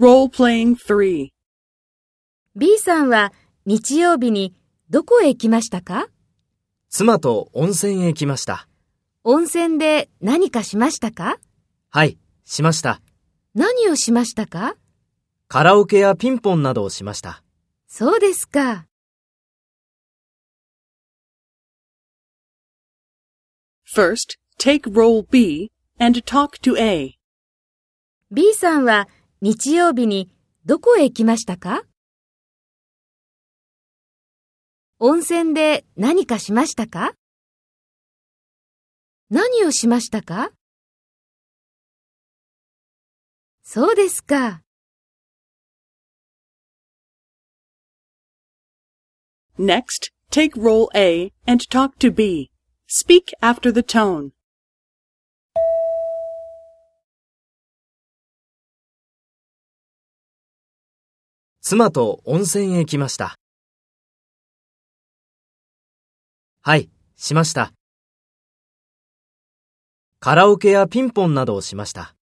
Role-playing 3. B さんは日曜日にどこへ行きましたか？妻と温泉へ来ました。温泉で何かしましたか？はい、しました。何をしましたか？カラオケやピンポンなどをしました。そうですか。First, take role B and talk to A. B さんは日曜日にどこへ行きましたか温泉で何かしましたか何をしましたかそうですか。Next, take role A and talk to B. Speak after the tone. 妻と温泉へ来ました。はい、しました。カラオケやピンポンなどをしました。